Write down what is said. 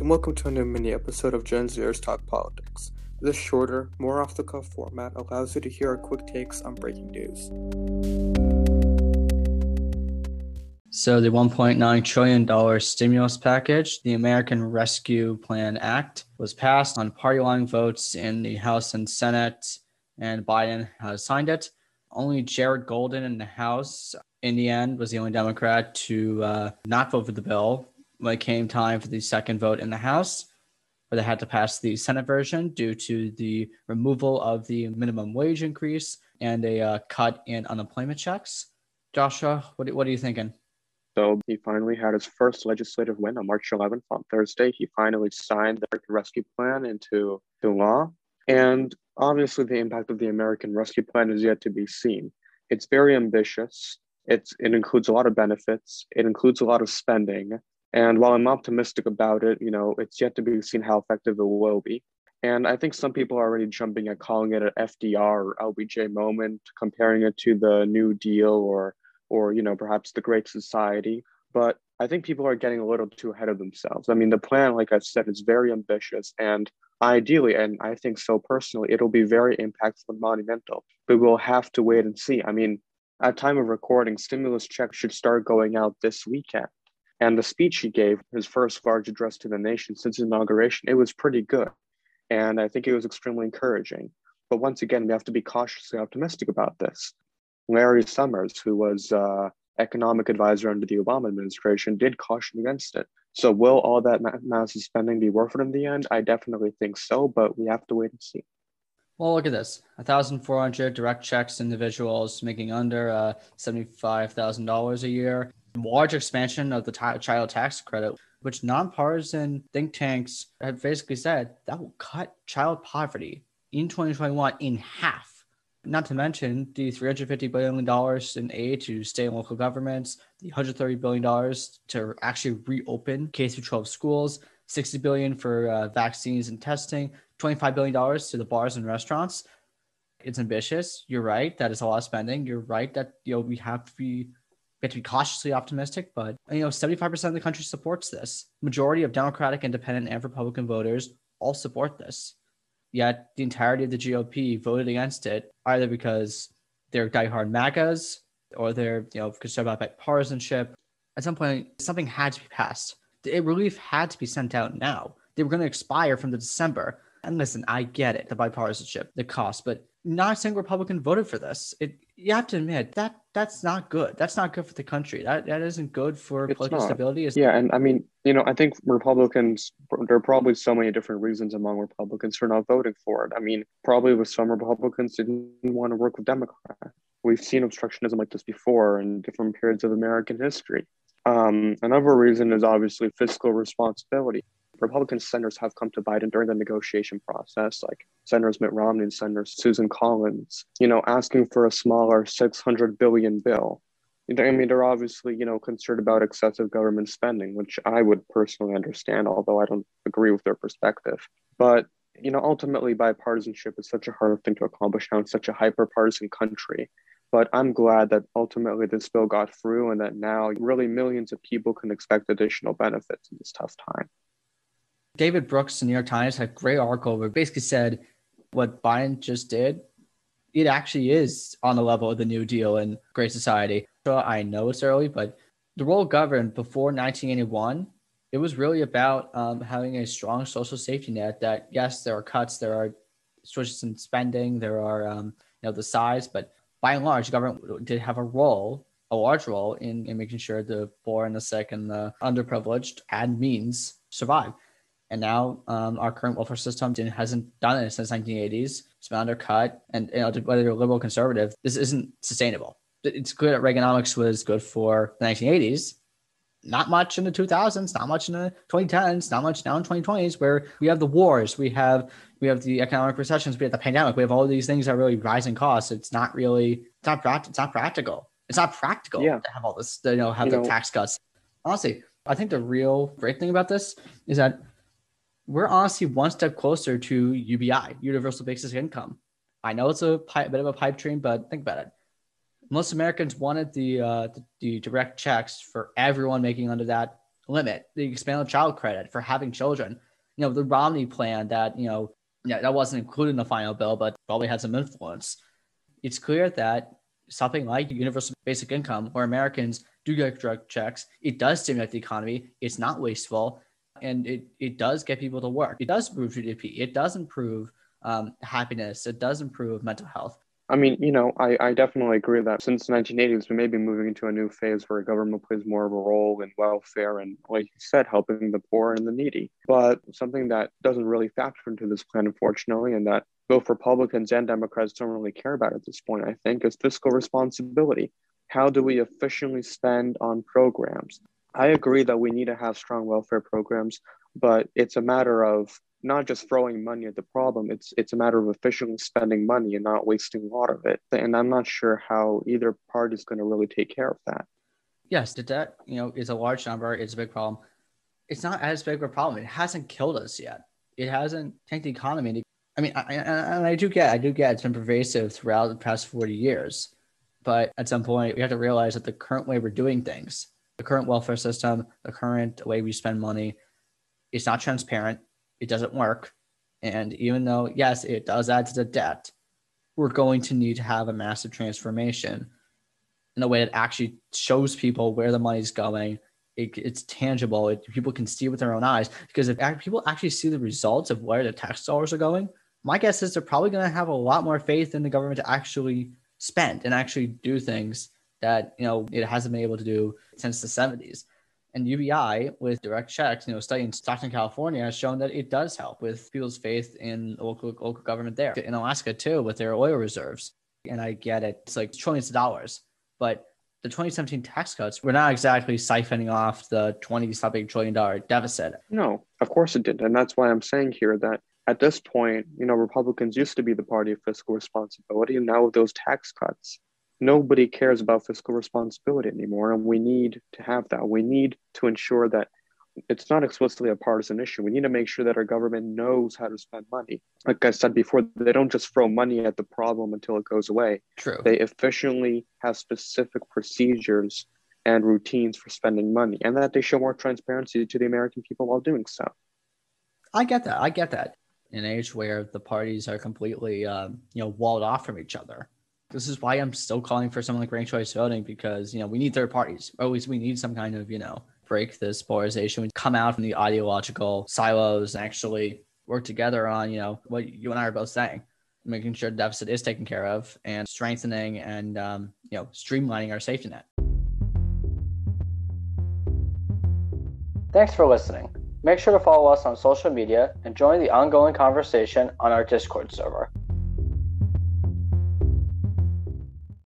and welcome to a new mini episode of Gen Zers Talk Politics. This shorter, more off the cuff format allows you to hear our quick takes on breaking news. So, the $1.9 trillion stimulus package, the American Rescue Plan Act, was passed on party line votes in the House and Senate, and Biden has signed it. Only Jared Golden in the House, in the end, was the only Democrat to uh, not vote for the bill when it came time for the second vote in the House, where they had to pass the Senate version due to the removal of the minimum wage increase and a uh, cut in unemployment checks. Joshua, what, what are you thinking? So he finally had his first legislative win on March 11th on Thursday. He finally signed the American Rescue Plan into, into law. And obviously, the impact of the American Rescue Plan is yet to be seen. It's very ambitious. It's, it includes a lot of benefits. It includes a lot of spending. And while I'm optimistic about it, you know, it's yet to be seen how effective it will be. And I think some people are already jumping at calling it an FDR or LBJ moment, comparing it to the New Deal or, or you know, perhaps the Great Society. But I think people are getting a little too ahead of themselves. I mean, the plan, like I said, is very ambitious, and ideally, and I think so personally, it'll be very impactful and monumental. But we'll have to wait and see. I mean, at time of recording, stimulus checks should start going out this weekend. And the speech he gave, his first large address to the nation since his inauguration, it was pretty good. And I think it was extremely encouraging. But once again, we have to be cautiously optimistic about this. Larry Summers, who was uh, economic advisor under the Obama administration, did caution against it. So, will all that massive spending be worth it in the end? I definitely think so, but we have to wait and see. Well, look at this 1,400 direct checks individuals making under uh, $75,000 a year large expansion of the t- child tax credit, which nonpartisan think tanks have basically said that will cut child poverty in 2021 in half. Not to mention the $350 billion in aid to state and local governments, the $130 billion to actually reopen K 12 schools, 60 billion for uh, vaccines and testing, $25 billion to the bars and restaurants. It's ambitious. You're right. That is a lot of spending. You're right that you know we have to be we have to be cautiously optimistic, but you know, 75% of the country supports this. Majority of Democratic, Independent, and Republican voters all support this. Yet the entirety of the GOP voted against it, either because they're diehard MAGAs or they're you know concerned about bipartisanship. At some point, something had to be passed. The relief had to be sent out now. They were going to expire from the December. And listen, I get it, the bipartisanship, the cost, but not a single Republican voted for this. It you have to admit that that's not good. That's not good for the country. That that isn't good for it's political not. stability. It's- yeah, and I mean, you know, I think Republicans. There are probably so many different reasons among Republicans for not voting for it. I mean, probably with some Republicans didn't want to work with Democrats. We've seen obstructionism like this before in different periods of American history. Um, another reason is obviously fiscal responsibility. Republican senators have come to Biden during the negotiation process, like Senators Mitt Romney and Senator Susan Collins, you know, asking for a smaller 600 billion bill. I mean, they're obviously, you know, concerned about excessive government spending, which I would personally understand, although I don't agree with their perspective. But, you know, ultimately, bipartisanship is such a hard thing to accomplish now in such a hyper partisan country. But I'm glad that ultimately this bill got through and that now really millions of people can expect additional benefits in this tough time. David Brooks, the New York Times, had a great article where basically said what Biden just did, it actually is on the level of the New Deal and Great Society. So I know it's early, but the role of government before 1981, it was really about um, having a strong social safety net. That yes, there are cuts, there are switches in spending, there are um, you know the size, but by and large, government did have a role, a large role in, in making sure the poor and the sick and the underprivileged had means survive. And now um, our current welfare system hasn't done it since 1980s. It's been undercut, and you know, whether you're liberal or conservative, this isn't sustainable. It's good that Reaganomics was good for the 1980s. Not much in the 2000s, not much in the 2010s, not much now in 2020s, where we have the wars, we have we have the economic recessions, we have the pandemic, we have all these things that are really rising costs. It's not really it's not it's not practical. It's not practical yeah. to have all this, you know, have you the know, tax cuts. Honestly, I think the real great thing about this is that we're honestly one step closer to UBI, universal basic income. I know it's a, bit of a pipe dream, but think about it. Most Americans wanted the, uh, the, the direct checks for everyone making under that limit the expanded child credit for having children. You know, the Romney plan that, you know, yeah, that wasn't included in the final bill, but probably had some influence. It's clear that something like universal basic income, where Americans do get direct checks, it does stimulate the economy. It's not wasteful, and it it does get people to work. It does improve GDP. It does improve um, happiness. It does improve mental health. I mean, you know, I, I definitely agree that since the 1980s, we may be moving into a new phase where government plays more of a role in welfare and, like you said, helping the poor and the needy. But something that doesn't really factor into this plan, unfortunately, and that both Republicans and Democrats don't really care about at this point, I think, is fiscal responsibility. How do we efficiently spend on programs? I agree that we need to have strong welfare programs, but it's a matter of not just throwing money at the problem it's it's a matter of efficiently spending money and not wasting a lot of it. And i'm not sure how either party is going to really take care of that. Yes the debt you know is a large number it's a big problem. It's not as big of a problem it hasn't killed us yet. It hasn't tanked the economy i mean I, and i do get i do get it's been pervasive throughout the past 40 years but at some point we have to realize that the current way we're doing things the current welfare system the current way we spend money is not transparent it doesn't work. And even though, yes, it does add to the debt, we're going to need to have a massive transformation in a way that actually shows people where the money's going. It, it's tangible. It, people can see with their own eyes. Because if people actually see the results of where the tax dollars are going, my guess is they're probably going to have a lot more faith in the government to actually spend and actually do things that you know it hasn't been able to do since the 70s. And UBI with direct checks, you know, studying Stockton, California has shown that it does help with people's faith in local local government there. In Alaska too, with their oil reserves. And I get it. It's like trillions of dollars. But the 2017 tax cuts were not exactly siphoning off the 20 something trillion dollar deficit. No, of course it did. And that's why I'm saying here that at this point, you know, Republicans used to be the party of fiscal responsibility. And now with those tax cuts, nobody cares about fiscal responsibility anymore. And we need to have that. We need to ensure that it's not explicitly a partisan issue. We need to make sure that our government knows how to spend money. Like I said before, they don't just throw money at the problem until it goes away. True. They efficiently have specific procedures and routines for spending money, and that they show more transparency to the American people while doing so. I get that. I get that. In an age where the parties are completely, um, you know, walled off from each other, this is why I'm still calling for something like ranked choice voting because you know we need third parties. Always we need some kind of you know break this polarization. We come out from the ideological silos and actually work together on you know what you and I are both saying, making sure the deficit is taken care of and strengthening and um, you know streamlining our safety net. Thanks for listening. Make sure to follow us on social media and join the ongoing conversation on our Discord server.